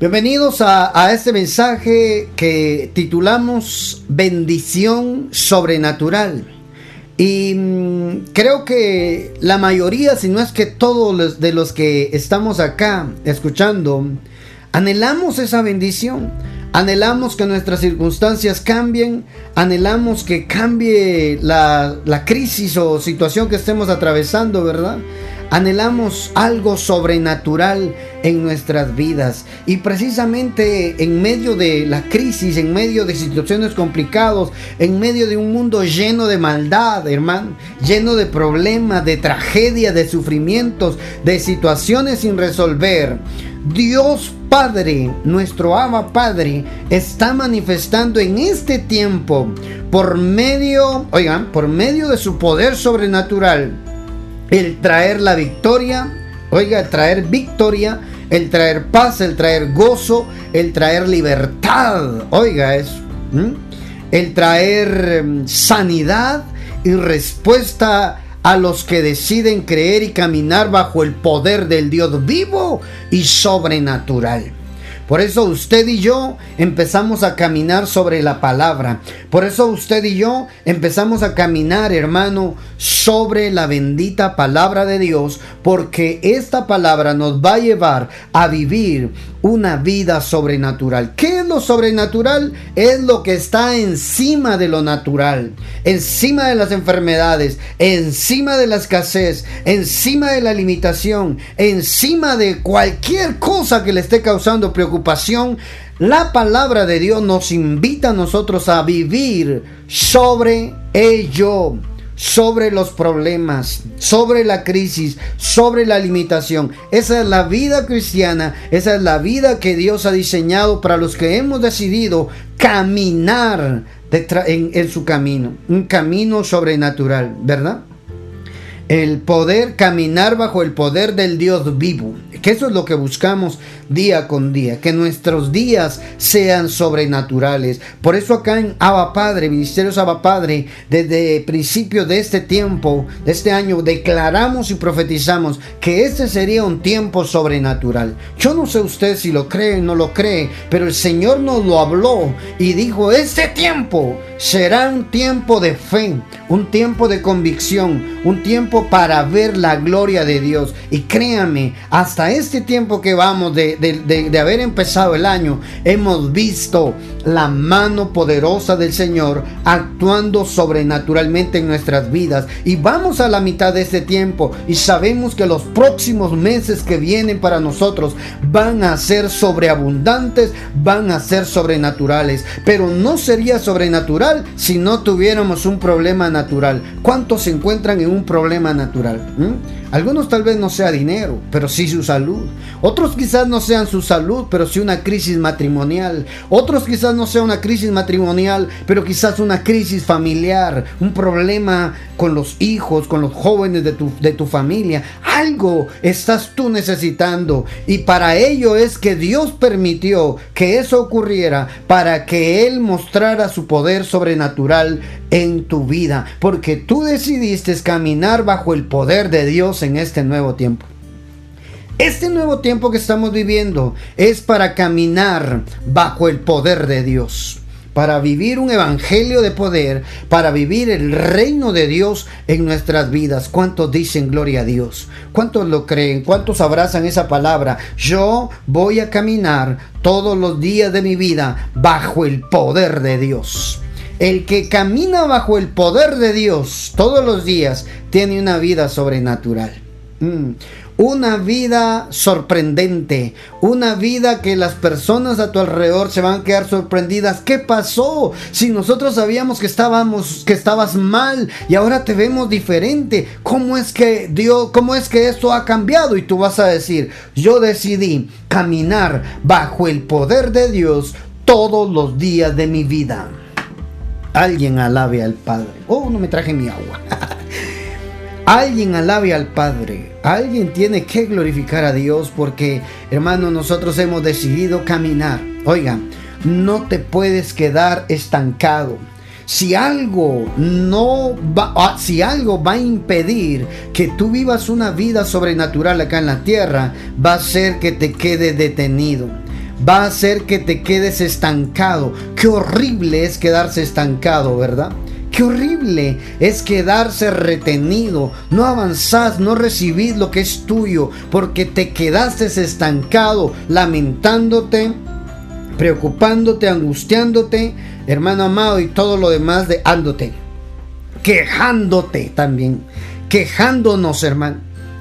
Bienvenidos a, este mensaje que titulamos Bendición Sobrenatural. Y mm, creo que la mayoría, si no es que todos de los que estamos acá escuchando, anhelamos esa bendición. Anhelamos que nuestras circunstancias cambien, anhelamos que cambie la, la crisis o situación que estemos atravesando, ¿verdad? Anhelamos algo sobrenatural en nuestras vidas. Y precisamente en medio de la crisis, en medio de situaciones complicadas, en medio de un mundo lleno de maldad, hermano, lleno de problemas, de tragedia, de sufrimientos, de situaciones sin resolver, Dios Padre, nuestro Abba Padre, está manifestando en este tiempo por medio, oigan, por medio de su poder sobrenatural el traer la victoria, oiga, el traer victoria, el traer paz, el traer gozo, el traer libertad, oiga eso, el traer em, sanidad y respuesta a los que deciden creer y caminar bajo el poder del Dios vivo y sobrenatural. Por eso usted y yo empezamos a caminar sobre la palabra. Por eso usted y yo empezamos a caminar, hermano, sobre la bendita palabra de Dios, porque esta palabra nos va a llevar a vivir una vida sobrenatural. ¿Qué es lo sobrenatural? Es lo que está encima de lo natural, encima de las enfermedades, encima de la escasez, encima de la limitación, encima de cualquier cosa que le esté causando preocupación. La palabra de Dios nos invita a nosotros a vivir sobre ello sobre los problemas, sobre la crisis, sobre la limitación. Esa es la vida cristiana, esa es la vida que Dios ha diseñado para los que hemos decidido caminar en, en su camino, un camino sobrenatural, ¿verdad? El poder caminar bajo el poder del Dios vivo, que eso es lo que buscamos día con día, que nuestros días sean sobrenaturales. Por eso acá en Abba Padre, Ministerios Abba Padre, desde principio de este tiempo, de este año, declaramos y profetizamos que este sería un tiempo sobrenatural. Yo no sé usted si lo cree o no lo cree, pero el Señor nos lo habló y dijo, este tiempo será un tiempo de fe, un tiempo de convicción, un tiempo para ver la gloria de Dios. Y créame, hasta este tiempo que vamos de de, haber empezado el año, hemos visto la mano poderosa del Señor actuando sobrenaturalmente en nuestras vidas. Y vamos a la mitad de este tiempo y sabemos que los próximos meses que vienen para nosotros van a ser sobreabundantes, van a ser sobrenaturales. Pero no sería sobrenatural si no tuviéramos un problema natural. ¿Cuántos se encuentran en un problema natural? ¿Mm? Algunos tal vez no sea dinero, pero sí su salud. Otros quizás no sean su salud, pero sí una crisis matrimonial. Otros quizás no sea una crisis matrimonial, pero quizás una crisis familiar, un problema con los hijos, con los jóvenes de tu, de tu familia. Algo estás tú necesitando. Y para ello es que Dios permitió que eso ocurriera, para que Él mostrara su poder sobrenatural en tu vida. Porque tú decidiste caminar bajo el poder de Dios en este nuevo tiempo. Este nuevo tiempo que estamos viviendo es para caminar bajo el poder de Dios, para vivir un evangelio de poder, para vivir el reino de Dios en nuestras vidas. ¿Cuántos dicen gloria a Dios? ¿Cuántos lo creen? ¿Cuántos abrazan esa palabra? Yo voy a caminar todos los días de mi vida bajo el poder de Dios. El que camina bajo el poder de Dios todos los días tiene una vida sobrenatural. Mm. Una vida sorprendente, una vida que las personas a tu alrededor se van a quedar sorprendidas. ¿Qué pasó? Si nosotros sabíamos que estábamos que estabas mal y ahora te vemos diferente, ¿cómo es que Dios, cómo es que esto ha cambiado? Y tú vas a decir, "Yo decidí caminar bajo el poder de Dios todos los días de mi vida." Alguien alabe al Padre. Oh, no me traje mi agua. Alguien alabe al Padre. Alguien tiene que glorificar a Dios porque, hermano, nosotros hemos decidido caminar. Oiga, no te puedes quedar estancado. Si algo no va, ah, si algo va a impedir que tú vivas una vida sobrenatural acá en la tierra, va a ser que te quede detenido va a hacer que te quedes estancado. Qué horrible es quedarse estancado, ¿verdad? Qué horrible es quedarse retenido. No avanzás, no recibís lo que es tuyo, porque te quedaste estancado, lamentándote, preocupándote, angustiándote, hermano amado, y todo lo demás de ándote, quejándote también, quejándonos, hermano.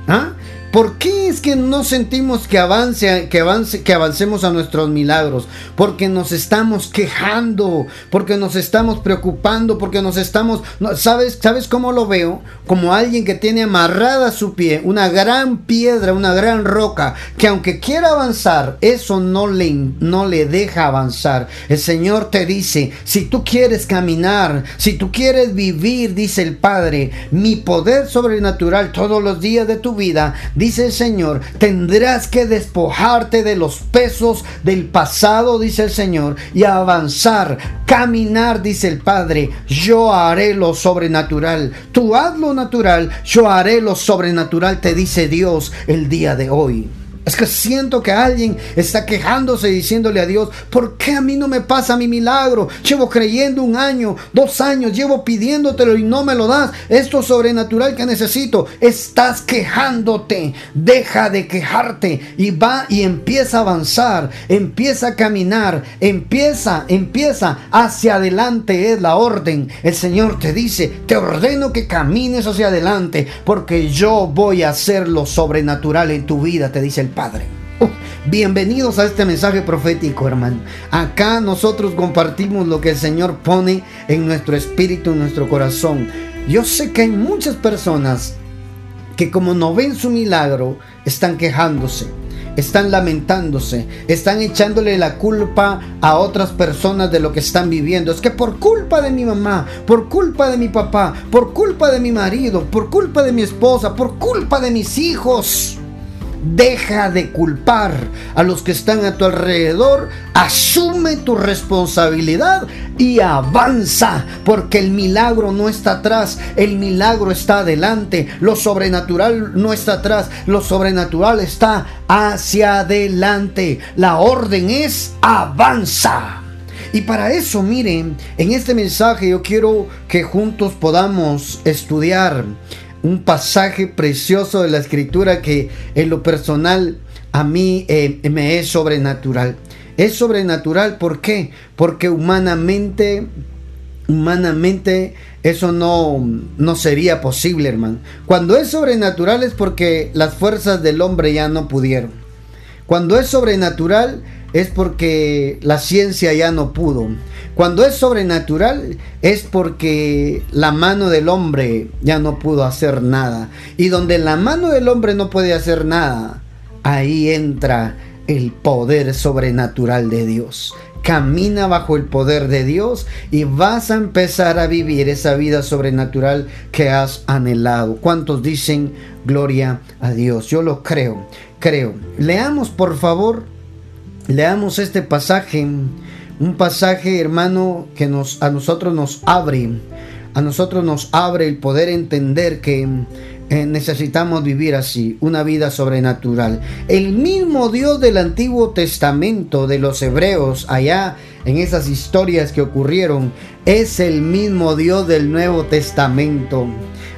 ¿Ah? ¿Por qué es que no sentimos que avance, que avance, que avancemos a nuestros milagros? Porque nos estamos quejando, porque nos estamos preocupando, porque nos estamos, ¿sabes? ¿Sabes cómo lo veo? Como alguien que tiene amarrada su pie una gran piedra, una gran roca, que aunque quiera avanzar, eso no le, no le deja avanzar. El Señor te dice, si tú quieres caminar, si tú quieres vivir, dice el Padre, mi poder sobrenatural todos los días de tu vida, dice el Señor, tendrás que despojarte de los pesos del pasado, dice el Señor, y avanzar, caminar, dice el Padre. Yo haré lo sobrenatural. Tú haz lo natural, yo haré lo sobrenatural, te dice Dios el día de hoy. Es que siento que alguien está quejándose diciéndole a Dios, ¿por qué a mí no me pasa mi milagro? Llevo creyendo un año, dos años, llevo pidiéndotelo y no me lo das. Esto sobrenatural que necesito. Estás quejándote. Deja de quejarte y va y empieza a avanzar, empieza a caminar, empieza, empieza hacia adelante es la orden. El Señor te dice, te ordeno que camines hacia adelante porque yo voy a hacer lo sobrenatural en tu vida, te dice el Padre. Bienvenidos a este mensaje profético, hermano. Acá nosotros compartimos lo que el Señor pone en nuestro espíritu, en nuestro corazón. Yo sé que hay muchas personas que como no ven su milagro, están quejándose, están lamentándose, están echándole la culpa a otras personas de lo que están viviendo. Es que por culpa de mi mamá, por culpa de mi papá, por culpa de mi marido, por culpa de mi esposa, por culpa de mis hijos, Deja de culpar a los que están a tu alrededor, asume tu responsabilidad y avanza, porque el milagro no está atrás, el milagro está adelante, lo sobrenatural no está atrás, lo sobrenatural está hacia adelante. La orden es avanza. Y para eso, miren, en este mensaje yo quiero que juntos podamos estudiar un pasaje precioso de la escritura que en lo personal a mí eh, me es sobrenatural. Es sobrenatural, ¿por qué? Porque humanamente, humanamente eso no, no sería posible, hermano. Cuando es sobrenatural es porque las fuerzas del hombre ya no pudieron. Cuando es sobrenatural es porque la ciencia ya no pudo. Cuando es sobrenatural es porque la mano del hombre ya no pudo hacer nada. Y donde la mano del hombre no puede hacer nada, ahí entra el poder sobrenatural de Dios. Camina bajo el poder de Dios y vas a empezar a vivir esa vida sobrenatural que has anhelado. ¿Cuántos dicen gloria a Dios? Yo lo creo, creo. Leamos por favor, leamos este pasaje un pasaje, hermano, que nos, a nosotros nos abre, a nosotros nos abre el poder entender que eh, necesitamos vivir así, una vida sobrenatural. El mismo Dios del Antiguo Testamento de los hebreos, allá en esas historias que ocurrieron, es el mismo Dios del Nuevo Testamento.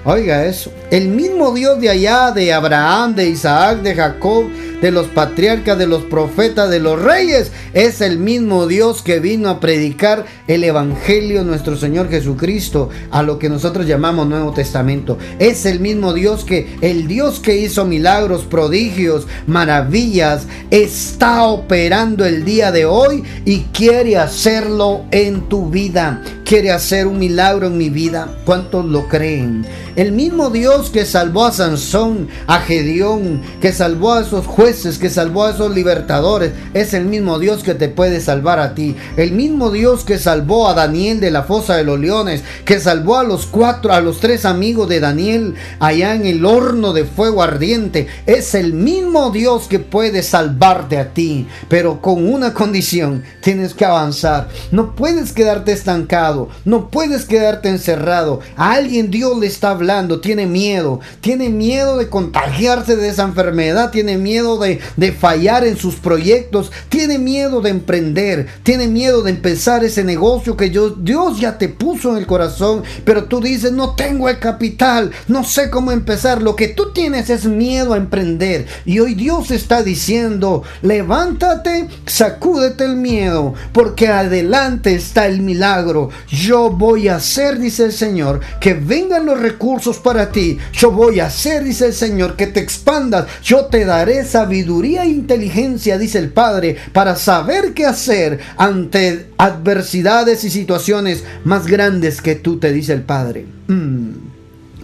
Oiga eso, el mismo Dios de allá, de Abraham, de Isaac, de Jacob, de los patriarcas, de los profetas, de los reyes, es el mismo Dios que vino a predicar el Evangelio nuestro Señor Jesucristo, a lo que nosotros llamamos Nuevo Testamento. Es el mismo Dios que, el Dios que hizo milagros, prodigios, maravillas, está operando el día de hoy y quiere hacerlo en tu vida. Quiere hacer un milagro en mi vida. ¿Cuántos lo creen? El mismo Dios que salvó a Sansón, a Gedeón, que salvó a esos jueces, que salvó a esos libertadores, es el mismo Dios que te puede salvar a ti. El mismo Dios que salvó a Daniel de la fosa de los leones, que salvó a los cuatro, a los tres amigos de Daniel allá en el horno de fuego ardiente, es el mismo Dios que puede salvarte a ti, pero con una condición, tienes que avanzar. No puedes quedarte estancado No puedes quedarte encerrado. A alguien Dios le está hablando. Tiene miedo. Tiene miedo de contagiarse de esa enfermedad. Tiene miedo de, de fallar en sus proyectos. Tiene miedo de emprender. Tiene miedo de empezar ese negocio que Dios, Dios ya te puso en el corazón. Pero tú dices, no tengo el capital. No sé cómo empezar. Lo que tú tienes es miedo a emprender. Y hoy Dios está diciendo, levántate, sacúdete el miedo. Porque adelante está el milagro. Yo voy a hacer, dice el Señor, que vengan los recursos para ti. Yo voy a hacer, dice el Señor, que te expandas. Yo te daré sabiduría e inteligencia, dice el Padre, para saber qué hacer ante adversidades y situaciones más grandes que tú, te dice el Padre. Mm,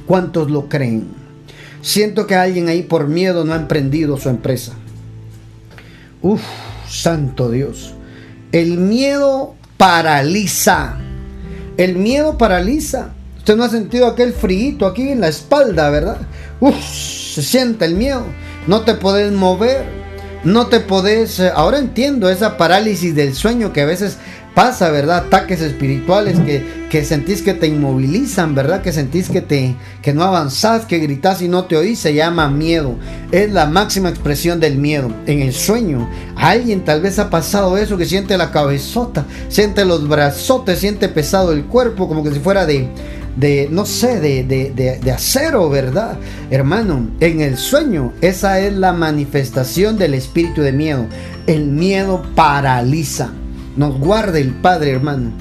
¿Cuántos lo creen? Siento que alguien ahí por miedo no ha emprendido su empresa. Uf, santo Dios. El miedo paraliza. El miedo paraliza. Usted no ha sentido aquel frío aquí en la espalda, ¿verdad? Uf, se siente el miedo. No te puedes mover. No te podés... Eh, ahora entiendo esa parálisis del sueño que a veces pasa, ¿verdad? Ataques espirituales que, que, sentís que te inmovilizan, ¿verdad? Que sentís que, te, que no avanzás, que gritás y no te oís, se llama miedo. Es la máxima expresión del miedo. En el sueño, alguien tal vez ha pasado eso, que siente la cabezota, siente los brazotes, siente pesado el cuerpo, como que si fuera de, de no sé, de, de, de, acero, ¿verdad? Hermano, en el sueño, esa es la manifestación del espíritu de miedo. El miedo paraliza. Nos guarde el Padre, hermano.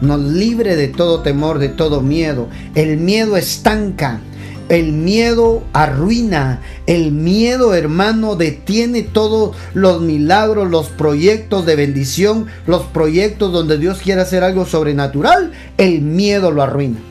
Nos libre de todo temor, de todo miedo. El miedo estanca. El miedo arruina. El miedo, hermano, detiene todos los milagros, los proyectos de bendición, los proyectos donde Dios quiere hacer algo sobrenatural. El miedo lo arruina.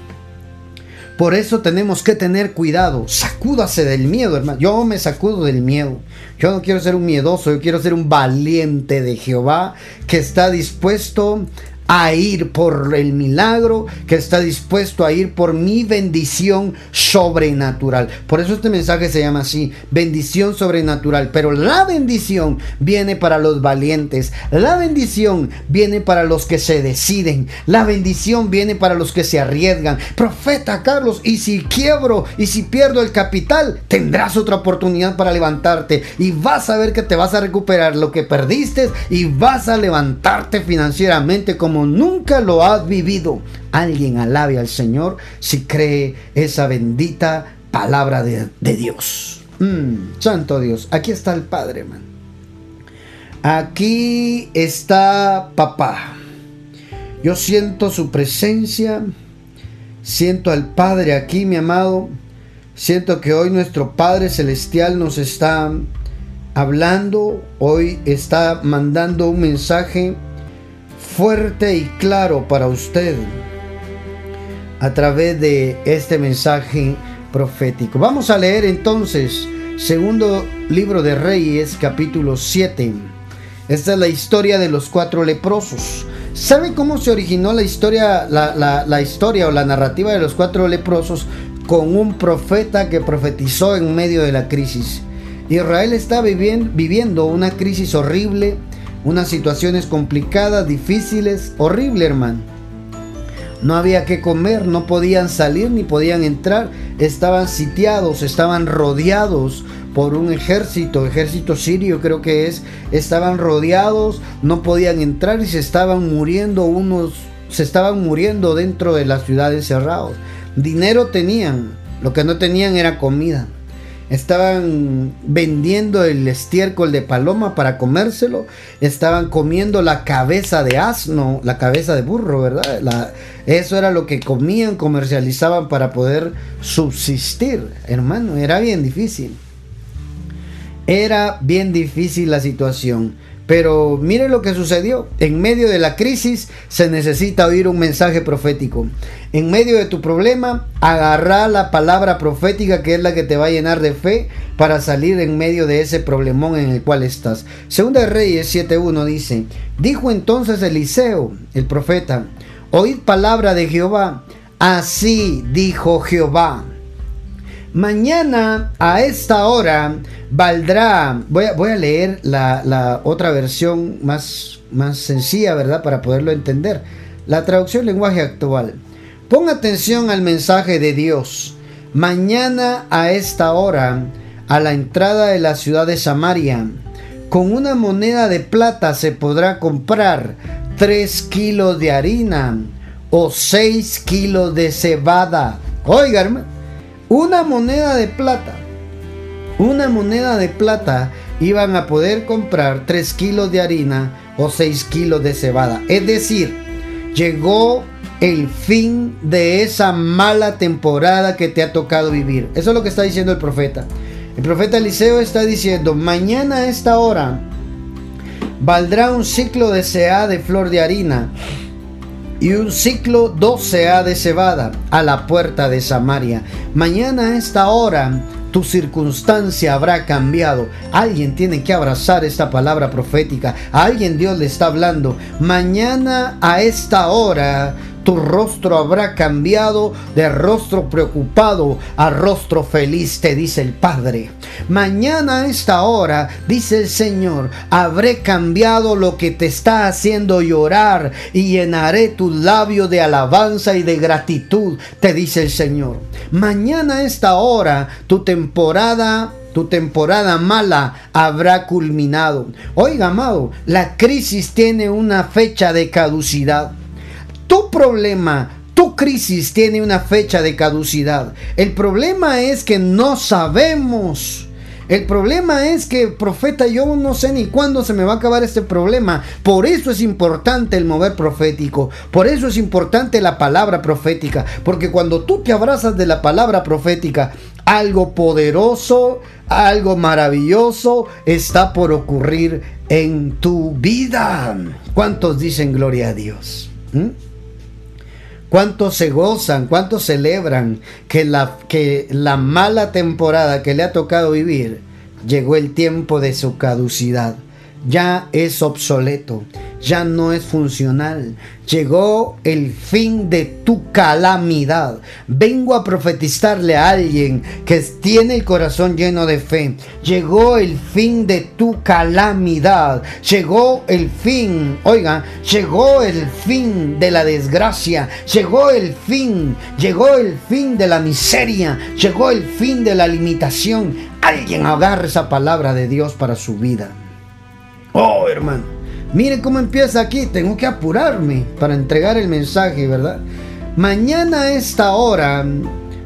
Por eso tenemos que tener cuidado. Sacúdase del miedo, hermano. Yo me sacudo del miedo. Yo no quiero ser un miedoso, yo quiero ser un valiente de Jehová que está dispuesto a ir por el milagro, que está dispuesto a ir por mi bendición sobrenatural. Por eso este mensaje se llama así, bendición sobrenatural. Pero la bendición viene para los valientes, la bendición viene para los que se deciden, la bendición viene para los que se arriesgan. Profeta Carlos, y si quiebro y si pierdo el capital, tendrás otra oportunidad para levantarte y vas a ver que te vas a recuperar lo que perdiste y vas a levantarte financieramente como nunca lo has vivido. Alguien alabe al Señor si cree esa bendita palabra de, Dios. Mm, santo Dios, aquí está el Padre, man. Aquí está papá. Yo siento su presencia. Siento al Padre aquí, mi amado. Siento que hoy nuestro Padre Celestial nos está hablando. Hoy está mandando un mensaje fuerte y claro para usted a través de este mensaje profético. Vamos a leer entonces segundo libro de Reyes capítulo 7. Esta es la historia de los cuatro leprosos. ¿Sabe cómo se originó la historia, la, historia o la narrativa de los cuatro leprosos? Con un profeta que profetizó en medio de la crisis. Israel está viviendo una crisis horrible unas situaciones complicadas, difíciles, horrible hermano. No había que comer, no podían salir ni podían entrar, estaban sitiados, estaban rodeados por un ejército, ejército sirio creo que es, estaban rodeados, no podían entrar y se estaban muriendo unos, se estaban muriendo dentro de las ciudades cerrados. Dinero tenían, lo que no tenían era comida. Estaban vendiendo el estiércol de paloma para comérselo. Estaban comiendo la cabeza de asno, la cabeza de burro, ¿verdad? eso era lo que comían, comercializaban para poder subsistir. Hermano, era bien difícil. Era bien difícil la situación. Pero mire lo que sucedió. En medio de la crisis se necesita oír un mensaje profético. En medio de tu problema, agarra la palabra profética que es la que te va a llenar de fe para salir en medio de ese problemón en el cual estás. Segunda de Reyes 7.1 dice, dijo entonces Eliseo, el profeta, oíd palabra de Jehová. Así dijo Jehová Mañana a esta hora valdrá, voy a, leer la, otra versión más, más sencilla, ¿verdad? Para poderlo entender. la traducción lenguaje actual. Pon atención al mensaje de Dios. Mañana a esta hora, a la entrada de la ciudad de Samaria, con una moneda de plata se podrá comprar 3 kilos de harina o 6 kilos de cebada. Oigan, una moneda de plata. Una moneda de plata iban a poder comprar 3 kilos de harina o 6 kilos de cebada. Es decir, llegó el fin de esa mala temporada que te ha tocado vivir. Eso es lo que está diciendo el profeta. El profeta Eliseo está diciendo, mañana a esta hora valdrá un ciclo de CA de flor de harina y un ciclo 12 A de cebada a la puerta de Samaria. Mañana a esta hora tu circunstancia habrá cambiado. Alguien tiene que abrazar esta palabra profética. A alguien Dios le está hablando. Mañana a esta hora tu rostro habrá cambiado de rostro preocupado a rostro feliz, te dice el Padre. Mañana a esta hora, dice el Señor, habré cambiado lo que te está haciendo llorar y llenaré tu labio de alabanza y de gratitud, te dice el Señor. Mañana a esta hora, tu temporada tu temporada mala habrá culminado. Oiga, amado, la crisis tiene una fecha de caducidad. Tu problema, tu crisis tiene una fecha de caducidad. El problema es que no sabemos. El problema es que, profeta, yo no sé ni cuándo se me va a acabar este problema. Por eso es importante el mover profético. Por eso es importante la palabra profética. Porque cuando tú te abrazas de la palabra profética, algo poderoso, algo maravilloso está por ocurrir en tu vida. ¿Cuántos dicen gloria a Dios? ¿Mm? ¿Cuántos se gozan? ¿Cuántos celebran que la, que la mala temporada que le ha tocado vivir llegó el tiempo de su caducidad? Ya es obsoleto ya no es funcional. Llegó el fin de tu calamidad. Vengo a profetizarle a alguien que tiene el corazón lleno de fe. Llegó el fin de tu calamidad. Llegó el fin, oiga, llegó el fin de la desgracia. Llegó el fin, llegó el fin de la miseria. Llegó el fin de la limitación. Alguien agarre esa palabra de Dios para su vida. Oh, hermano. Miren cómo empieza aquí. Tengo que apurarme para entregar el mensaje, ¿verdad? Mañana a esta hora,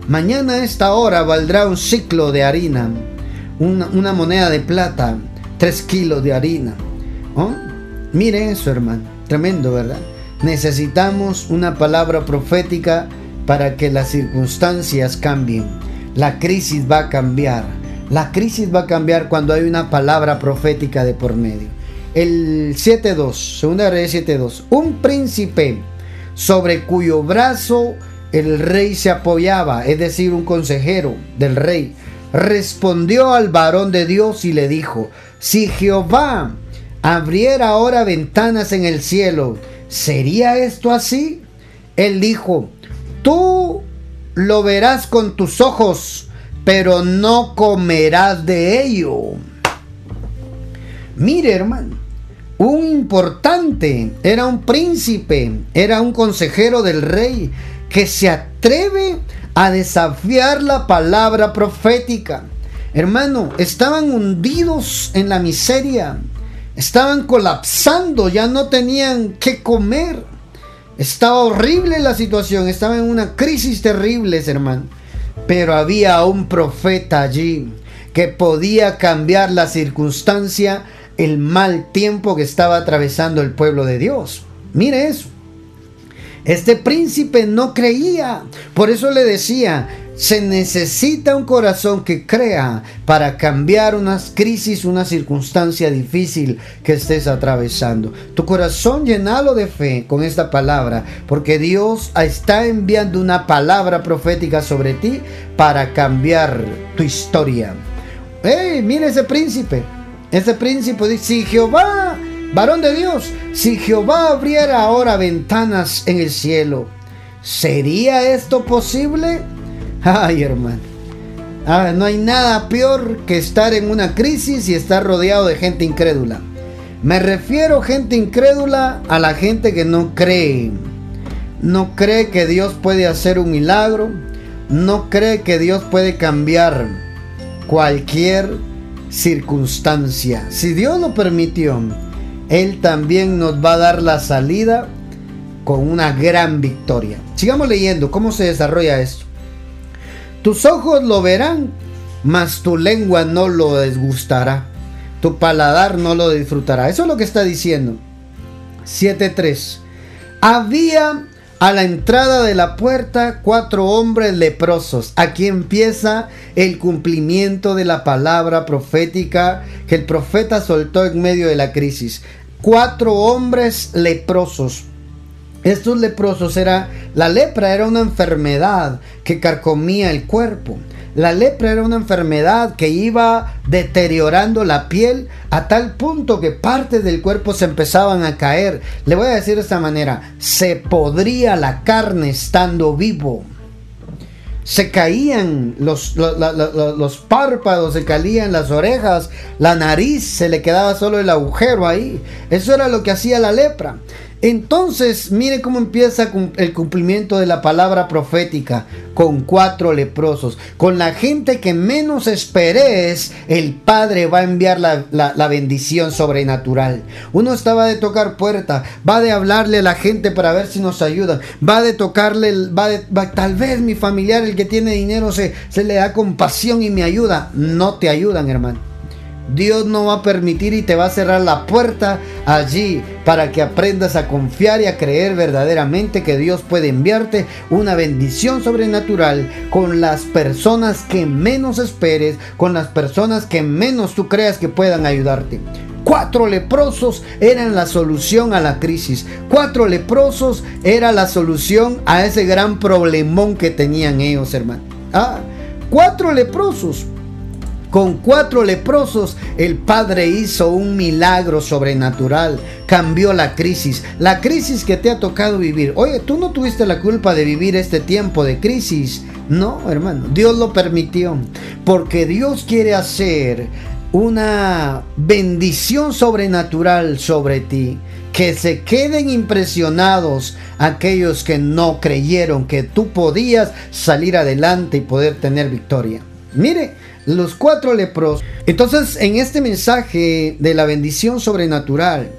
mañana a esta hora valdrá un ciclo de harina, una, moneda de plata, tres kilos de harina. ¿Oh? Miren eso, hermano. Tremendo, ¿verdad? Necesitamos una palabra profética para que las circunstancias cambien. La crisis va a cambiar. La crisis va a cambiar cuando hay una palabra profética de por medio el 7.2, segunda rey 7.2, un príncipe sobre cuyo brazo el rey se apoyaba, es decir, un consejero del rey, respondió al varón de Dios y le dijo, si Jehová abriera ahora ventanas en el cielo, ¿sería esto así? Él dijo, tú lo verás con tus ojos, pero no comerás de ello. Mire, hermano, un importante, era un príncipe, era un consejero del rey que se atreve a desafiar la palabra profética. Hermano, estaban hundidos en la miseria, estaban colapsando, ya no tenían qué comer. Estaba horrible la situación, estaba en una crisis terrible, hermano. Pero había un profeta allí que podía cambiar la circunstancia el mal tiempo que estaba atravesando el pueblo de Dios. Mire eso. Este príncipe no creía. Por eso le decía, se necesita un corazón que crea para cambiar una crisis, una circunstancia difícil que estés atravesando. Tu corazón llenalo de fe con esta palabra, porque Dios está enviando una palabra profética sobre ti para cambiar tu historia. ¡Ey, mire ese príncipe! Ese príncipe dice, si Jehová, varón de Dios, si Jehová abriera ahora ventanas en el cielo, ¿sería esto posible? Ay, hermano. Ah, no hay nada peor que estar en una crisis y estar rodeado de gente incrédula. Me refiero gente incrédula a la gente que no cree. no cree que Dios puede hacer un milagro, no cree que Dios puede cambiar cualquier circunstancia. Si Dios lo permitió, Él también nos va a dar la salida con una gran victoria. Sigamos leyendo cómo se desarrolla esto. Tus ojos lo verán, mas tu lengua no lo desgustará. Tu paladar no lo disfrutará. Eso es lo que está diciendo. 7.3. Había a la entrada de la puerta cuatro hombres leprosos. Aquí empieza el cumplimiento de la palabra profética que el profeta soltó en medio de la crisis. Cuatro hombres leprosos. Estos leprosos era la lepra era una enfermedad que carcomía el cuerpo. La lepra era una enfermedad que iba deteriorando la piel a tal punto que partes del cuerpo se empezaban a caer. Le voy a decir de esta manera, se podría la carne estando vivo. Se caían los, los, párpados, se caían las orejas, la nariz, se le quedaba solo el agujero ahí. Eso era lo que hacía la lepra. Entonces, mire cómo empieza el cumplimiento de la palabra profética con cuatro leprosos. Con la gente que menos esperes, el Padre va a enviar la, bendición sobrenatural. Uno estaba de tocar puerta, va de hablarle a la gente para ver si nos ayudan, va de tocarle, va, de, tal vez mi familiar, el que tiene dinero, se, se le da compasión y me ayuda. No te ayudan, hermano. Dios no va a permitir y te va a cerrar la puerta allí para que aprendas a confiar y a creer verdaderamente que Dios puede enviarte una bendición sobrenatural con las personas que menos esperes, con las personas que menos tú creas que puedan ayudarte. Cuatro leprosos eran la solución a la crisis. Cuatro leprosos era la solución a ese gran problemón que tenían ellos, hermano. Ah, cuatro leprosos con cuatro leprosos, el Padre hizo un milagro sobrenatural, cambió la crisis, la crisis que te ha tocado vivir. Oye, tú no tuviste la culpa de vivir este tiempo de crisis. No, hermano, Dios lo permitió, porque Dios quiere hacer una bendición sobrenatural sobre ti. Que se queden impresionados aquellos que no creyeron que tú podías salir adelante y poder tener victoria. Mire, los cuatro lepros. Entonces, en este mensaje de la bendición sobrenatural,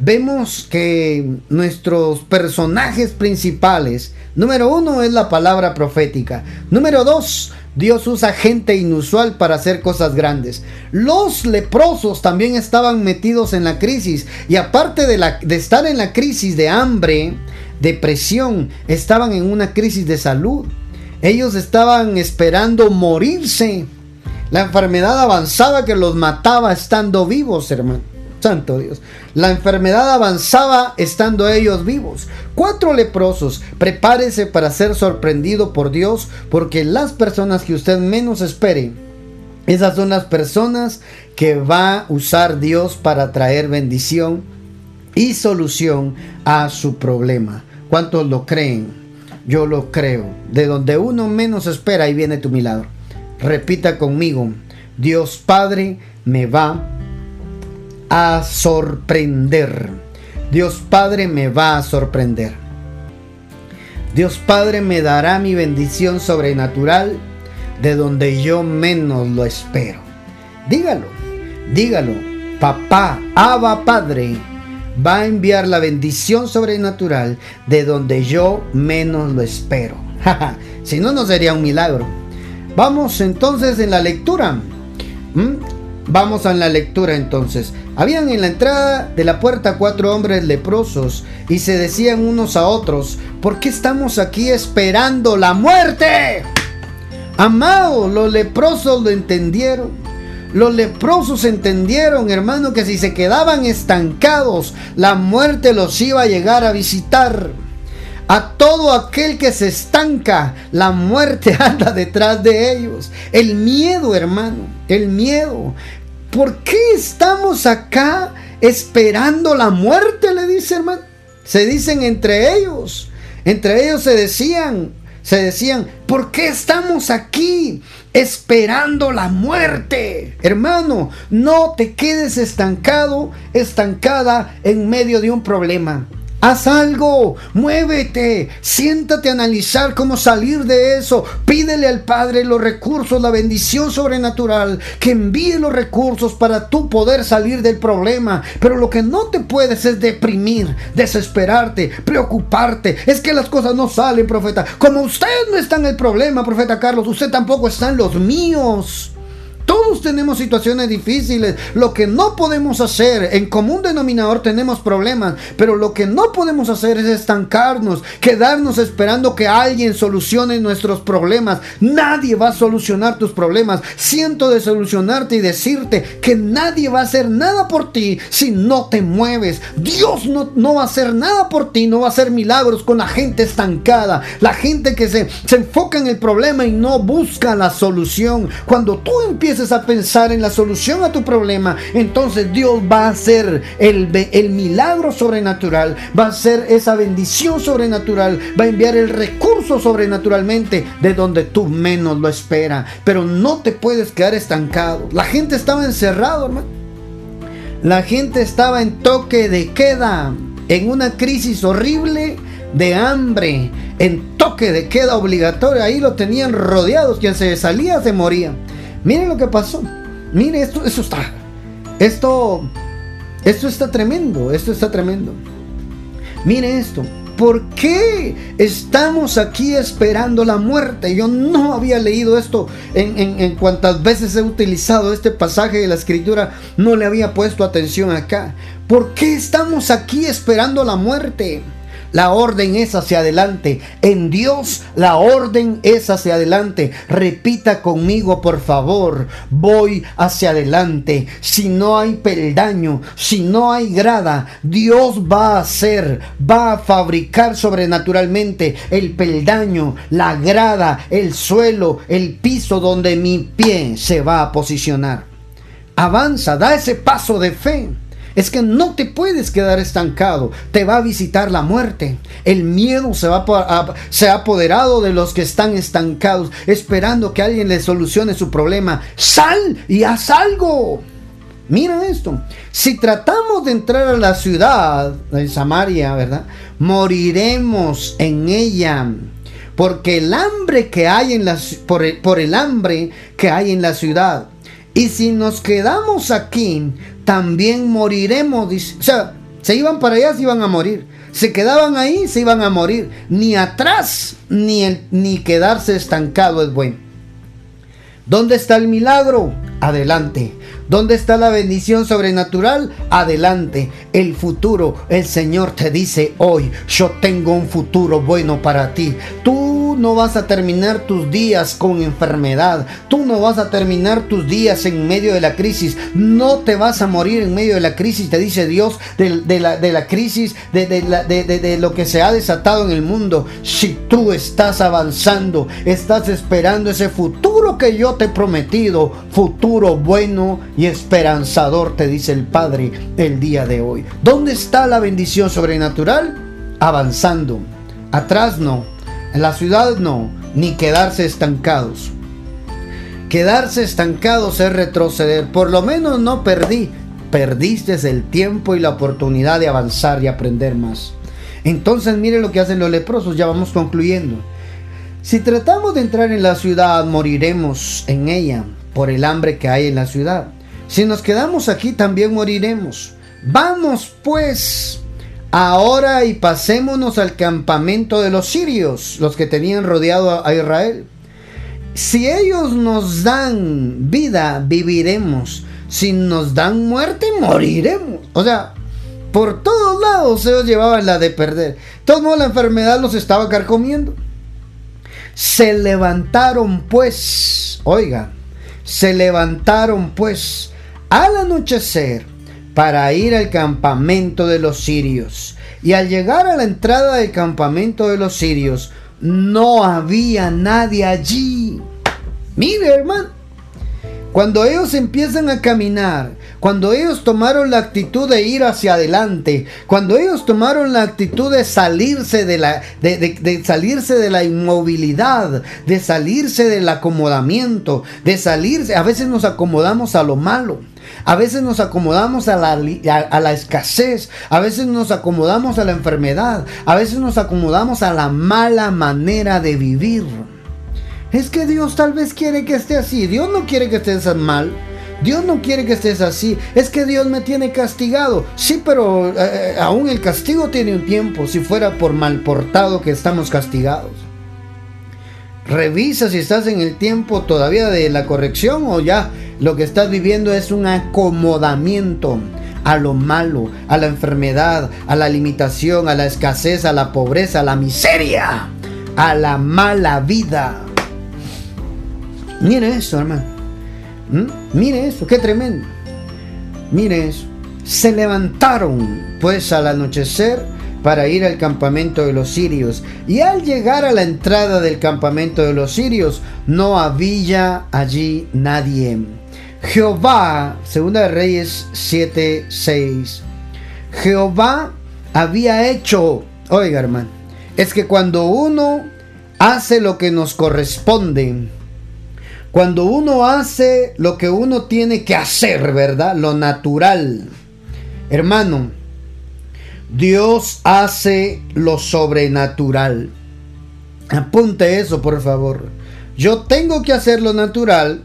vemos que nuestros personajes principales, número uno es la palabra profética, número dos, Dios usa gente inusual para hacer cosas grandes. Los leprosos también estaban metidos en la crisis y aparte de, de estar en la crisis de hambre, depresión, estaban en una crisis de salud. Ellos estaban esperando morirse la enfermedad avanzaba que los mataba estando vivos, hermano. Santo Dios. La enfermedad avanzaba estando ellos vivos. Cuatro leprosos. Prepárese para ser sorprendido por Dios porque las personas que usted menos espere, esas son las personas que va a usar Dios para traer bendición y solución a su problema. ¿Cuántos lo creen? Yo lo creo. De donde uno menos espera, ahí viene tu milagro. Repita conmigo, Dios Padre me va a sorprender. Dios Padre me va a sorprender. Dios Padre me dará mi bendición sobrenatural de donde yo menos lo espero. Dígalo, dígalo. Papá, Abba Padre, va a enviar la bendición sobrenatural de donde yo menos lo espero. si no, no sería un milagro. Vamos entonces en la lectura. ¿Mm? Vamos a la lectura entonces. Habían en la entrada de la puerta cuatro hombres leprosos y se decían unos a otros, ¿por qué estamos aquí esperando la muerte? Amado, los leprosos lo entendieron. Los leprosos entendieron, hermano, que si se quedaban estancados, la muerte los iba a llegar a visitar. A todo aquel que se estanca, la muerte anda detrás de ellos. El miedo, hermano, el miedo. ¿Por qué estamos acá esperando la muerte? Le dice, hermano. Se dicen entre ellos. Entre ellos se decían, se decían, ¿por qué estamos aquí esperando la muerte? Hermano, no te quedes estancado, estancada en medio de un problema. Haz algo, muévete, siéntate a analizar cómo salir de eso. Pídele al Padre los recursos, la bendición sobrenatural, que envíe los recursos para tú poder salir del problema. Pero lo que no te puedes es deprimir, desesperarte, preocuparte. Es que las cosas no salen, profeta. Como usted no está en el problema, profeta Carlos, usted tampoco está en los míos. Todos tenemos situaciones difíciles. Lo que no podemos hacer, en común denominador tenemos problemas, pero lo que no podemos hacer es estancarnos, quedarnos esperando que alguien solucione nuestros problemas. Nadie va a solucionar tus problemas. Siento de solucionarte y decirte que nadie va a hacer nada por ti si no te mueves. Dios no, no va a hacer nada por ti, no va a hacer milagros con la gente estancada, la gente que se, se enfoca en el problema y no busca la solución. Cuando tú empiezas a pensar en la solución a tu problema, entonces Dios va a hacer el, el milagro sobrenatural, va a hacer esa bendición sobrenatural, va a enviar el recurso sobrenaturalmente de donde tú menos lo esperas. Pero no te puedes quedar estancado. La gente estaba encerrado, hermano. La gente estaba en toque de queda, en una crisis horrible de hambre, en toque de queda obligatorio. Ahí lo tenían rodeados. Quien se salía se moría. Miren lo que pasó. Mire, esto, eso está. Esto, esto está tremendo. Esto está tremendo. Mire esto. ¿Por qué estamos aquí esperando la muerte? Yo no había leído esto en, en, en, cuantas veces he utilizado este pasaje de la escritura. No le había puesto atención acá. ¿Por qué estamos aquí esperando la muerte? La orden es hacia adelante. En Dios la orden es hacia adelante. Repita conmigo, por favor. Voy hacia adelante. Si no hay peldaño, si no hay grada, Dios va a hacer, va a fabricar sobrenaturalmente el peldaño, la grada, el suelo, el piso donde mi pie se va a posicionar. Avanza, da ese paso de fe. Es que no te puedes quedar estancado. Te va a visitar la muerte. El miedo se, ha apoderado de los que están estancados, esperando que alguien les solucione su problema. Sal y haz algo. Mira esto. Si tratamos de entrar a la ciudad de Samaria, ¿verdad? Moriremos en ella. Porque el hambre que hay en la por el hambre que hay en la ciudad. Y si nos quedamos aquí, también moriremos. O sea, se iban para allá, se iban a morir. Se quedaban ahí, se iban a morir. Ni atrás, ni, ni quedarse estancado es bueno. ¿Dónde está el milagro? Adelante. ¿Dónde está la bendición sobrenatural? Adelante. El futuro, el Señor te dice hoy, yo tengo un futuro bueno para ti. Tú no vas a terminar tus días con enfermedad. Tú no vas a terminar tus días en medio de la crisis. No te vas a morir en medio de la crisis, te dice Dios, de, la, crisis, de, de lo que se ha desatado en el mundo. Si tú estás avanzando, estás esperando ese futuro que yo te he prometido, futuro bueno y esperanzador, te dice el Padre el día de hoy. ¿Dónde está la bendición sobrenatural? Avanzando. Atrás no. En la ciudad no. Ni quedarse estancados. Quedarse estancados es retroceder. Por lo menos no perdí. Perdiste el tiempo y la oportunidad de avanzar y aprender más. Entonces mire lo que hacen los leprosos. Ya vamos concluyendo. Si tratamos de entrar en la ciudad, moriremos en ella por el hambre que hay en la ciudad. Si nos quedamos aquí también moriremos. Vamos pues ahora y pasémonos al campamento de los sirios, los que tenían rodeado a Israel. Si ellos nos dan vida, viviremos. Si nos dan muerte, moriremos. O sea, por todos lados ellos llevaban la de perder. Todo la enfermedad los estaba carcomiendo. Se levantaron pues, oiga, se levantaron pues al anochecer para ir al campamento de los sirios. Y al llegar a la entrada del campamento de los sirios, no había nadie allí. Mire, hermano, cuando ellos empiezan a caminar, cuando ellos tomaron la actitud de ir hacia adelante, cuando ellos tomaron la actitud de salirse de la, de, salirse de la inmovilidad, de salirse del acomodamiento, de salirse, a veces nos acomodamos a lo malo A veces nos acomodamos a la, escasez, a veces nos acomodamos a la enfermedad, a veces nos acomodamos a la mala manera de vivir. Es que Dios tal vez quiere que esté así, Dios no quiere que estés mal. Dios no quiere que estés así. Es que Dios me tiene castigado. Sí, pero eh, aún el castigo tiene un tiempo. Si fuera por mal portado que estamos castigados. Revisa si estás en el tiempo todavía de la corrección o ya lo que estás viviendo es un acomodamiento a lo malo, a la enfermedad, a la limitación, a la escasez, a la pobreza, a la miseria, a la mala vida. Mire eso, hermano. ¿Mm? Mire eso, qué tremendo. Mire eso. Se levantaron pues al anochecer para ir al campamento de los sirios. Y al llegar a la entrada del campamento de los sirios, no había allí nadie. Jehová, segunda de Reyes 7, 6. Jehová había hecho, oiga hermano, es que cuando uno hace lo que nos corresponde, cuando uno hace lo que uno tiene que hacer, ¿verdad? Lo natural. Hermano, Dios hace lo sobrenatural. Apunte eso, por favor. Yo tengo que hacer lo natural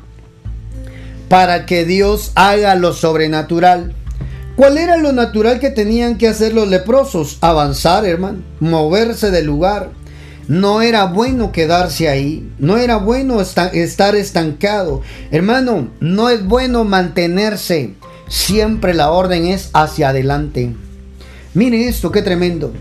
para que Dios haga lo sobrenatural. ¿Cuál era lo natural que tenían que hacer los leprosos? Avanzar, hermano, moverse del lugar. No era bueno quedarse ahí, no era bueno estar estancado. Hermano, no es bueno mantenerse. Siempre la orden es hacia adelante. Mire esto, qué tremendo.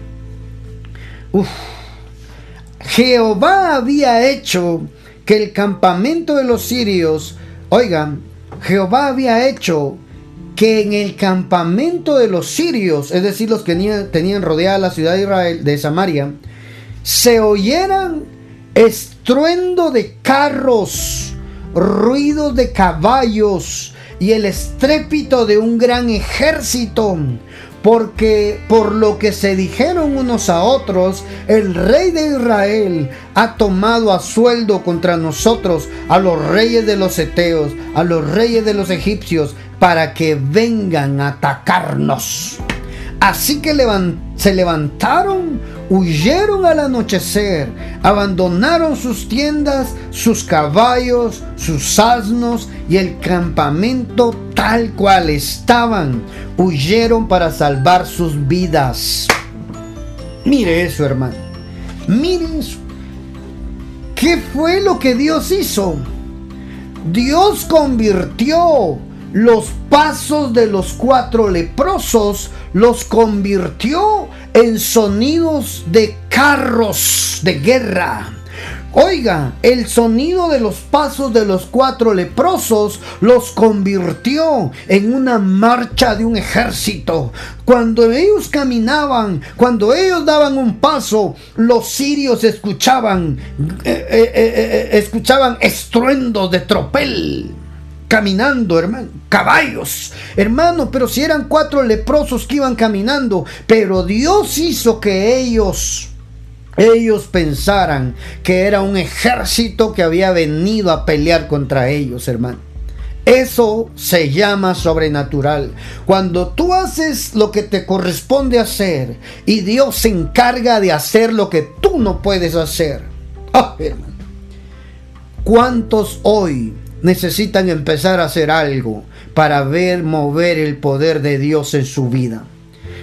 Jehová había hecho que el campamento de los sirios, oigan, Jehová había hecho que en el campamento de los sirios, es decir, los que tenían, rodeada la ciudad de Israel, de Samaria, se oyeran estruendo de carros, ruido de caballos y el estrépito de un gran ejército. Porque por lo que se dijeron unos a otros, el rey de Israel ha tomado a sueldo contra nosotros a los reyes de los Eteos, a los reyes de los egipcios, para que vengan a atacarnos. Así que se levantaron, huyeron al anochecer, abandonaron sus tiendas, sus caballos, sus asnos y el campamento tal cual estaban. Huyeron para salvar sus vidas. Mire eso, hermano. Miren eso. ¿Qué fue lo que Dios hizo? Dios convirtió los pasos de los cuatro leprosos los convirtió en sonidos de carros de guerra. Oiga, el sonido de los pasos de los cuatro leprosos los convirtió en una marcha de un ejército. Cuando ellos caminaban, cuando ellos daban un paso, los sirios escuchaban, eh, eh, eh, escuchaban estruendos de tropel caminando, hermano. Caballos, hermano, pero si eran cuatro leprosos que iban caminando, pero Dios hizo que ellos, ellos pensaran que era un ejército que había venido a pelear contra ellos, hermano. Eso se llama sobrenatural. Cuando tú haces lo que te corresponde hacer y Dios se encarga de hacer lo que tú no puedes hacer. Ah, hermano. ¿Cuántos hoy necesitan empezar a hacer algo para ver mover el poder de Dios en su vida.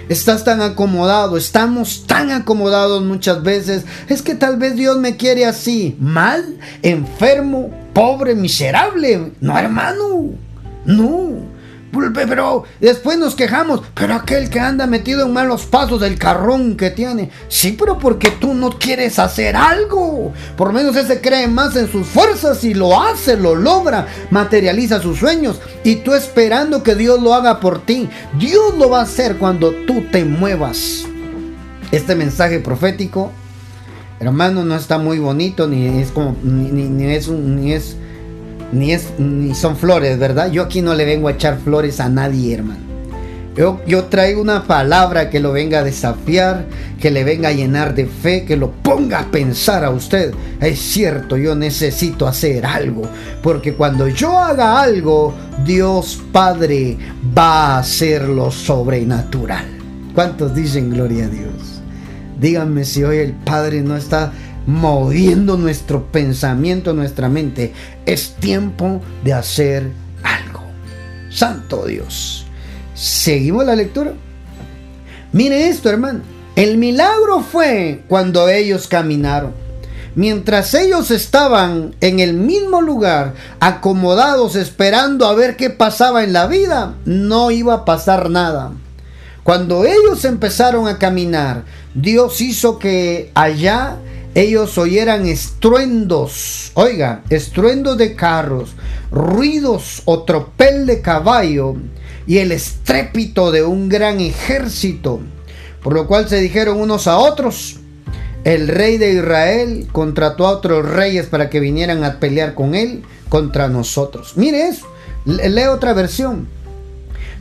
Estás tan acomodado, estamos tan acomodados muchas veces. Es que tal vez Dios me quiere así, mal, enfermo, pobre, miserable. No, hermano, no. Pero después nos quejamos, pero aquel que anda metido en malos pasos del carrón que tiene. Sí, pero porque tú no quieres hacer algo. Por lo menos ese cree más en sus fuerzas y lo hace, lo logra, materializa sus sueños. Y tú esperando que Dios lo haga por ti. Dios lo va a hacer cuando tú te muevas. Este mensaje profético, hermano, no está muy bonito, ni es como, ni, es un, ni es ni, es, ni son flores, ¿verdad? Yo aquí no le vengo a echar flores a nadie, hermano. Yo, yo, traigo una palabra que lo venga a desafiar, que le venga a llenar de fe, que lo ponga a pensar a usted. Es cierto, yo necesito hacer algo, porque cuando yo haga algo, Dios Padre va a hacer lo sobrenatural. ¿Cuántos dicen gloria a Dios? Díganme si hoy el Padre no está moviendo nuestro pensamiento, nuestra mente. Es tiempo de hacer algo. Santo Dios. Seguimos la lectura. Mire esto, hermano. El milagro fue cuando ellos caminaron. Mientras ellos estaban en el mismo lugar, acomodados, esperando a ver qué pasaba en la vida, no iba a pasar nada. Cuando ellos empezaron a caminar, Dios hizo que allá ellos oyeran estruendos, oiga, estruendos de carros, ruidos o tropel de caballo y el estrépito de un gran ejército, por lo cual se dijeron unos a otros, el rey de Israel contrató a otros reyes para que vinieran a pelear con él contra nosotros. Mire eso, lee otra versión.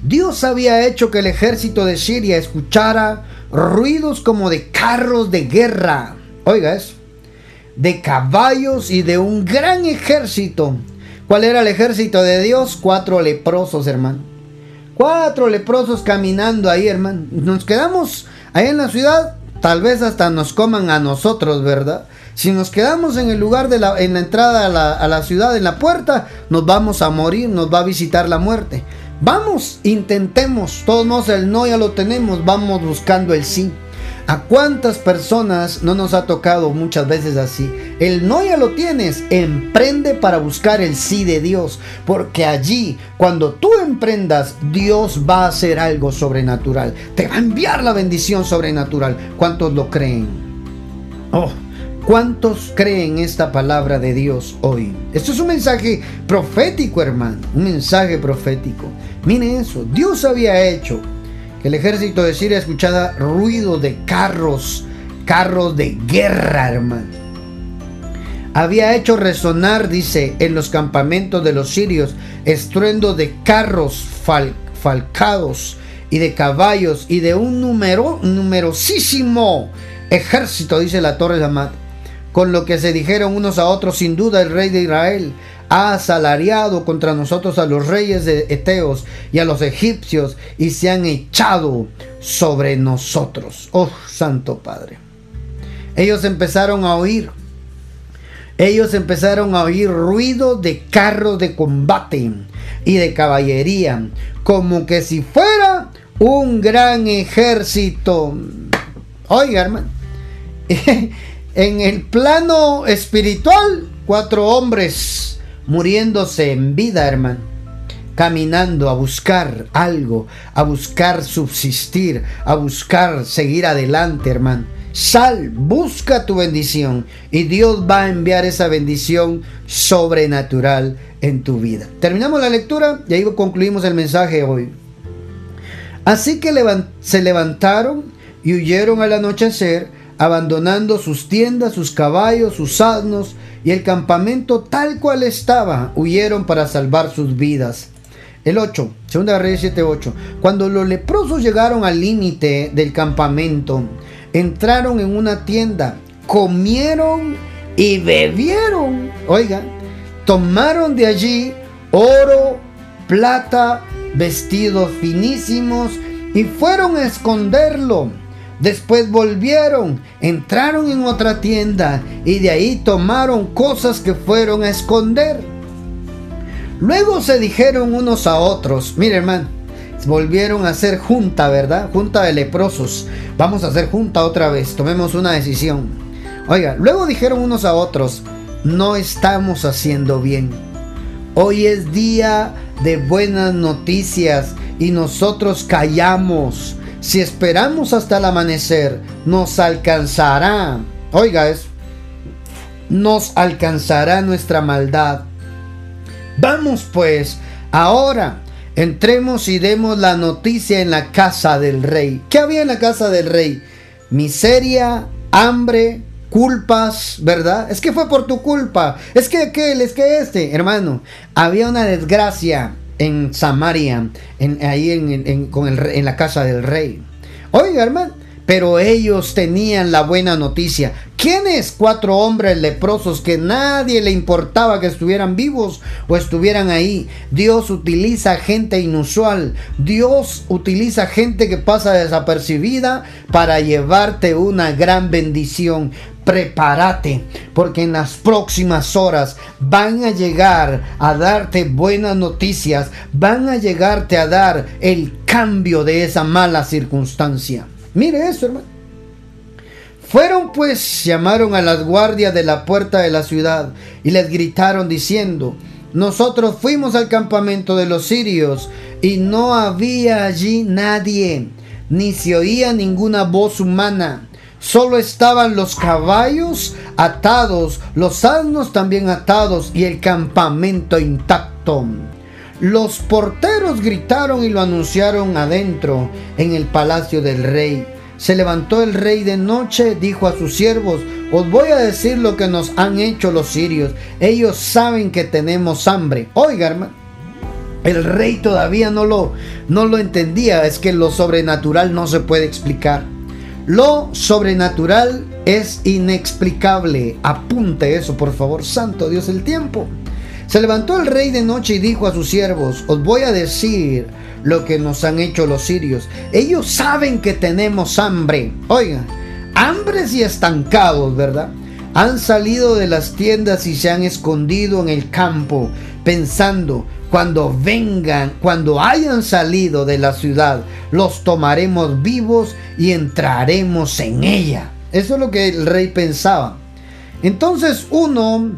Dios había hecho que el ejército de Siria escuchara ruidos como de carros de guerra. Oiga eso. De caballos y de un gran ejército. ¿Cuál era el ejército de Dios? Cuatro leprosos, hermano. Cuatro leprosos caminando ahí, hermano. Nos quedamos ahí en la ciudad, tal vez hasta nos coman a nosotros, ¿verdad? Si nos quedamos en el lugar de la, en la entrada a la, a la ciudad, en la puerta, nos vamos a morir, nos va a visitar la muerte. Vamos, intentemos. Todos el no ya lo tenemos, vamos buscando el sí. ¿A cuántas personas no nos ha tocado muchas veces así? El no ya lo tienes, emprende para buscar el sí de Dios, porque allí, cuando tú emprendas, Dios va a hacer algo sobrenatural, te va a enviar la bendición sobrenatural. ¿Cuántos lo creen? Oh, ¿cuántos creen esta palabra de Dios hoy? Esto es un mensaje profético, hermano, un mensaje profético. Mire eso, Dios había hecho el ejército de Siria escuchaba ruido de carros, carros de guerra, hermano. Había hecho resonar, dice, en los campamentos de los sirios, estruendo de carros falcados y de caballos y de un numerosísimo ejército, dice la Torre de Amat. Con lo que se dijeron unos a otros, sin duda el rey de Israel ha asalariado contra nosotros a los reyes de Eteos y a los egipcios y se han echado sobre nosotros. Oh, Santo Padre. Ellos empezaron a oír. Ellos empezaron a oír ruido de carros de combate y de caballería, como que si fuera un gran ejército. Oiga, hermano. en el plano espiritual, cuatro hombres muriéndose en vida, hermano, caminando a buscar algo, a buscar subsistir, a buscar seguir adelante, hermano. Sal, busca tu bendición y Dios va a enviar esa bendición sobrenatural en tu vida. Terminamos la lectura y ahí concluimos el mensaje hoy. Así que se levantaron y huyeron al anochecer, abandonando sus tiendas, sus caballos, sus asnos y el campamento tal cual estaba, huyeron para salvar sus vidas. El 8, segunda Reyes 7, 8. Cuando los leprosos llegaron al límite del campamento, entraron en una tienda, comieron y bebieron. Oiga, tomaron de allí oro, plata, vestidos finísimos y fueron a esconderlo Después volvieron, entraron en otra tienda y de ahí tomaron cosas que fueron a esconder. Luego se dijeron unos a otros, mire hermano, volvieron a hacer junta, ¿verdad? Junta de leprosos. Vamos a hacer junta otra vez, tomemos una decisión. Oiga, luego dijeron unos a otros, no estamos haciendo bien. Hoy es día de buenas noticias y nosotros callamos. Si esperamos hasta el amanecer, nos alcanzará. Oiga eso. Nos alcanzará nuestra maldad. Vamos pues, ahora, entremos y demos la noticia en la casa del rey. ¿Qué había en la casa del rey? Miseria, hambre, culpas, ¿verdad? Es que fue por tu culpa. Es que aquel, es que este, hermano, había una desgracia en Samaria, en, ahí en, con el, en la casa del rey. Oiga, hermano, pero ellos tenían la buena noticia. ¿Quiénes? Cuatro hombres leprosos que nadie le importaba que estuvieran vivos o estuvieran ahí. Dios utiliza gente inusual. Dios utiliza gente que pasa desapercibida para llevarte una gran bendición. Prepárate, porque en las próximas horas van a llegar a darte buenas noticias, van a llegarte a dar el cambio de esa mala circunstancia. Mire eso, hermano. Fueron pues, llamaron a las guardias de la puerta de la ciudad y les gritaron diciendo, nosotros fuimos al campamento de los sirios y no había allí nadie, ni se oía ninguna voz humana. Solo estaban los caballos atados, los asnos también atados y el campamento intacto. Los porteros gritaron y lo anunciaron adentro, en el palacio del rey. Se levantó el rey de noche, dijo a sus siervos, os voy a decir lo que nos han hecho los sirios. Ellos saben que tenemos hambre. Oiga, hermano. El rey todavía no lo, no lo entendía. Es que lo sobrenatural no se puede explicar. Lo sobrenatural es inexplicable. Apunte eso, por favor. Santo Dios, el tiempo. Se levantó el rey de noche y dijo a sus siervos, os voy a decir lo que nos han hecho los sirios. Ellos saben que tenemos hambre. Oigan, hambres y estancados, ¿verdad? Han salido de las tiendas y se han escondido en el campo, pensando, cuando vengan, cuando hayan salido de la ciudad, los tomaremos vivos y entraremos en ella. Eso es lo que el rey pensaba. Entonces uno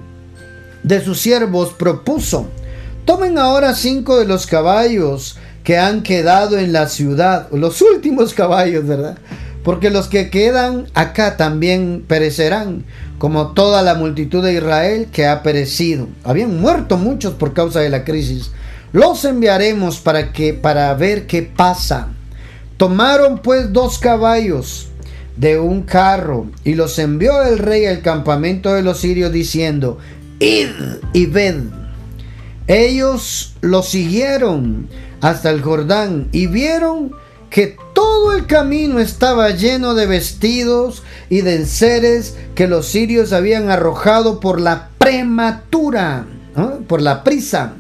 de sus siervos propuso, tomen ahora cinco de los caballos que han quedado en la ciudad, los últimos caballos, ¿verdad? Porque los que quedan acá también perecerán, como toda la multitud de Israel que ha perecido. Habían muerto muchos por causa de la crisis. Los enviaremos para que para ver qué pasa. Tomaron pues dos caballos de un carro y los envió el rey al campamento de los sirios diciendo: Id y ved. Ellos lo siguieron hasta el Jordán y vieron que todo el camino estaba lleno de vestidos y de enseres que los sirios habían arrojado por la prematura, por la prisa.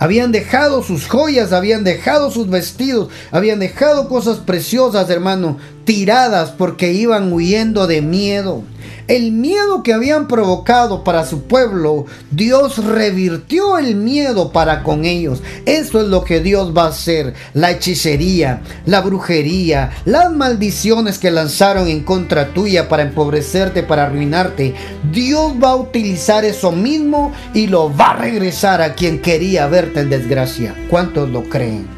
Habían dejado sus joyas, habían dejado sus vestidos, habían dejado cosas preciosas, hermano, tiradas porque iban huyendo de miedo. El miedo que habían provocado para su pueblo, Dios revirtió el miedo para con ellos. Eso es lo que Dios va a hacer. La hechicería, la brujería, las maldiciones que lanzaron en contra tuya para empobrecerte, para arruinarte. Dios va a utilizar eso mismo y lo va a regresar a quien quería verte en desgracia. ¿Cuántos lo creen?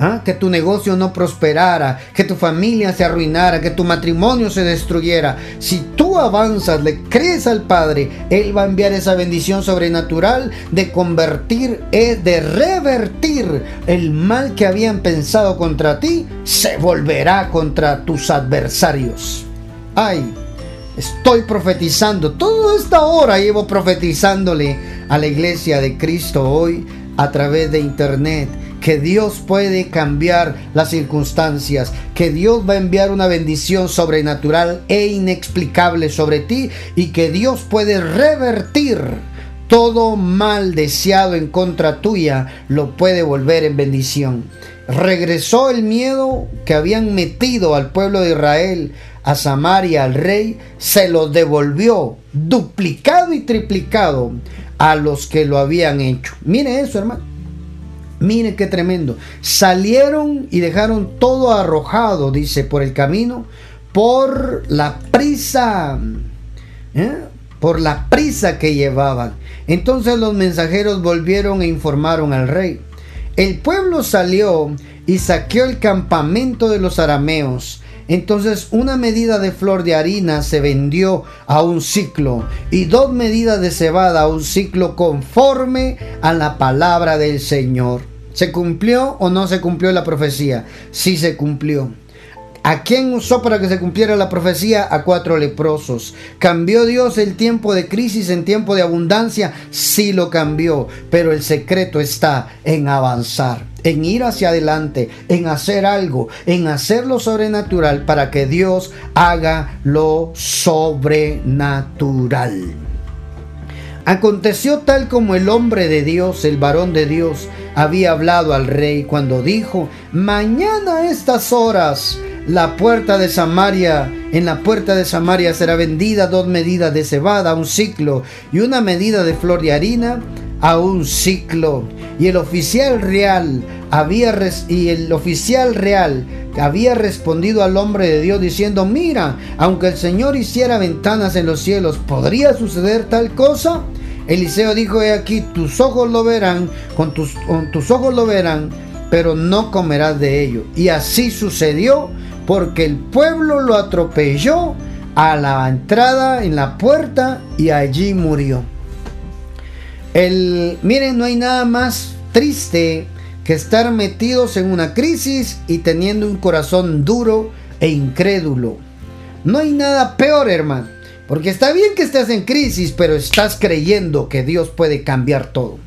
¿Ah? que tu negocio no prosperara, que tu familia se arruinara, que tu matrimonio se destruyera. Si tú avanzas, le crees al Padre, Él va a enviar esa bendición sobrenatural de convertir, eh, de revertir el mal que habían pensado contra ti, se volverá contra tus adversarios. Ay, estoy profetizando, toda esta hora llevo profetizándole a la iglesia de Cristo hoy a través de internet que Dios puede cambiar las circunstancias, que Dios va a enviar una bendición sobrenatural e inexplicable sobre ti y que Dios puede revertir todo mal deseado en contra tuya, lo puede volver en bendición. Regresó el miedo que habían metido al pueblo de Israel a Samaria, al rey, se lo devolvió duplicado y triplicado a los que lo habían hecho. Mire eso, hermano. Mire qué tremendo. Salieron y dejaron todo arrojado, dice, por el camino, por la prisa. ¿eh? Por la prisa que llevaban. Entonces los mensajeros volvieron e informaron al rey. El pueblo salió y saqueó el campamento de los arameos entonces una medida de flor de harina se vendió a un ciclo y dos medidas de cebada a un ciclo conforme a la palabra del Señor. ¿Se cumplió o no se cumplió la profecía? Sí se cumplió. ¿A quién usó para que se cumpliera la profecía? A cuatro leprosos. ¿Cambió Dios el tiempo de crisis en tiempo de abundancia? Sí lo cambió, pero el secreto está en avanzar, en ir hacia adelante, en hacer algo, en hacer lo sobrenatural para que Dios haga lo sobrenatural. Aconteció tal como el hombre de Dios, el varón de Dios, había hablado al rey cuando dijo, mañana a estas horas la puerta de Samaria, en la puerta de Samaria será vendida dos medidas de cebada a un ciclo y una medida de flor de harina a un ciclo. Y el oficial real había y el oficial real había respondido al hombre de Dios diciendo, mira, aunque el Señor hiciera ventanas en los cielos, ¿podría suceder tal cosa? Eliseo dijo, he aquí, tus ojos lo verán, con tus, con tus ojos lo verán, pero no comerás de ello. Y así sucedió porque el pueblo lo atropelló a la entrada en la puerta y allí murió. El, miren, no hay nada más triste que estar metidos en una crisis y teniendo un corazón duro e incrédulo. No hay nada peor, hermano, porque está bien que estés en crisis, pero estás creyendo que Dios puede cambiar todo.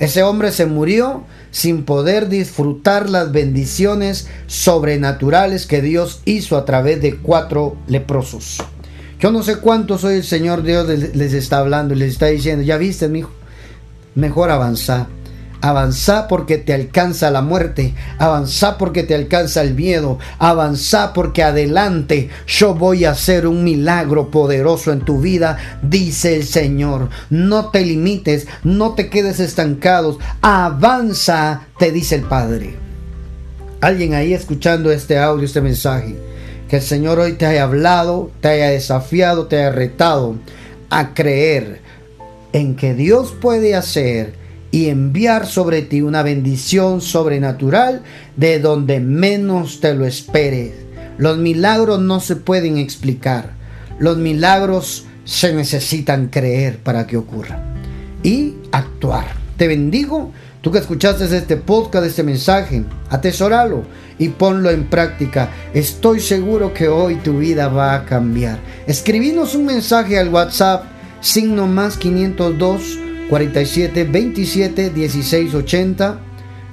Ese hombre se murió sin poder disfrutar las bendiciones sobrenaturales que Dios hizo a través de cuatro leprosos. Yo no sé cuántos hoy el Señor Dios les está hablando y les está diciendo, ya viste, mi hijo, mejor avanzar Avanza porque te alcanza la muerte. Avanza porque te alcanza el miedo. Avanza porque adelante yo voy a hacer un milagro poderoso en tu vida, dice el Señor. No te limites, no te quedes estancados. Avanza, te dice el Padre. Alguien ahí escuchando este audio, este mensaje. Que el Señor hoy te haya hablado, te haya desafiado, te haya retado a creer en que Dios puede hacer y enviar sobre ti una bendición sobrenatural de donde menos te lo esperes. Los milagros no se pueden explicar. Los milagros se necesitan creer para que ocurran y actuar. Te bendigo. Tú que escuchaste este podcast, este mensaje, atesoralo y ponlo en práctica. Estoy seguro que hoy tu vida va a cambiar. Escribinos un mensaje al WhatsApp, signo más 502 47 27 16 80,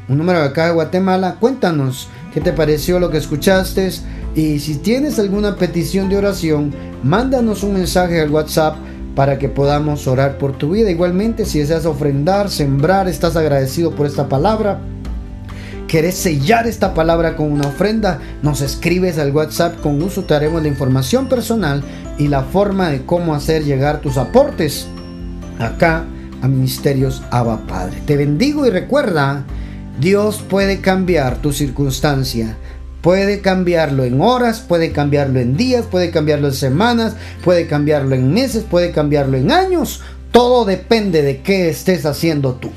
un número de acá de Guatemala. Cuéntanos qué te pareció lo que escuchaste y si tienes alguna petición de oración, mándanos un mensaje al WhatsApp para que podamos orar por tu vida. Igualmente, si deseas ofrendar, sembrar, estás agradecido por esta palabra, querés sellar esta palabra con una ofrenda, nos escribes al WhatsApp. Con uso te haremos la información personal y la forma de cómo hacer llegar tus aportes acá a Ministerios Abba Padre. Te bendigo y recuerda, Dios puede cambiar tu circunstancia. Puede cambiarlo en horas, puede cambiarlo en días, puede cambiarlo en semanas, puede cambiarlo en meses, puede cambiarlo en años. Todo depende de qué estés haciendo tú.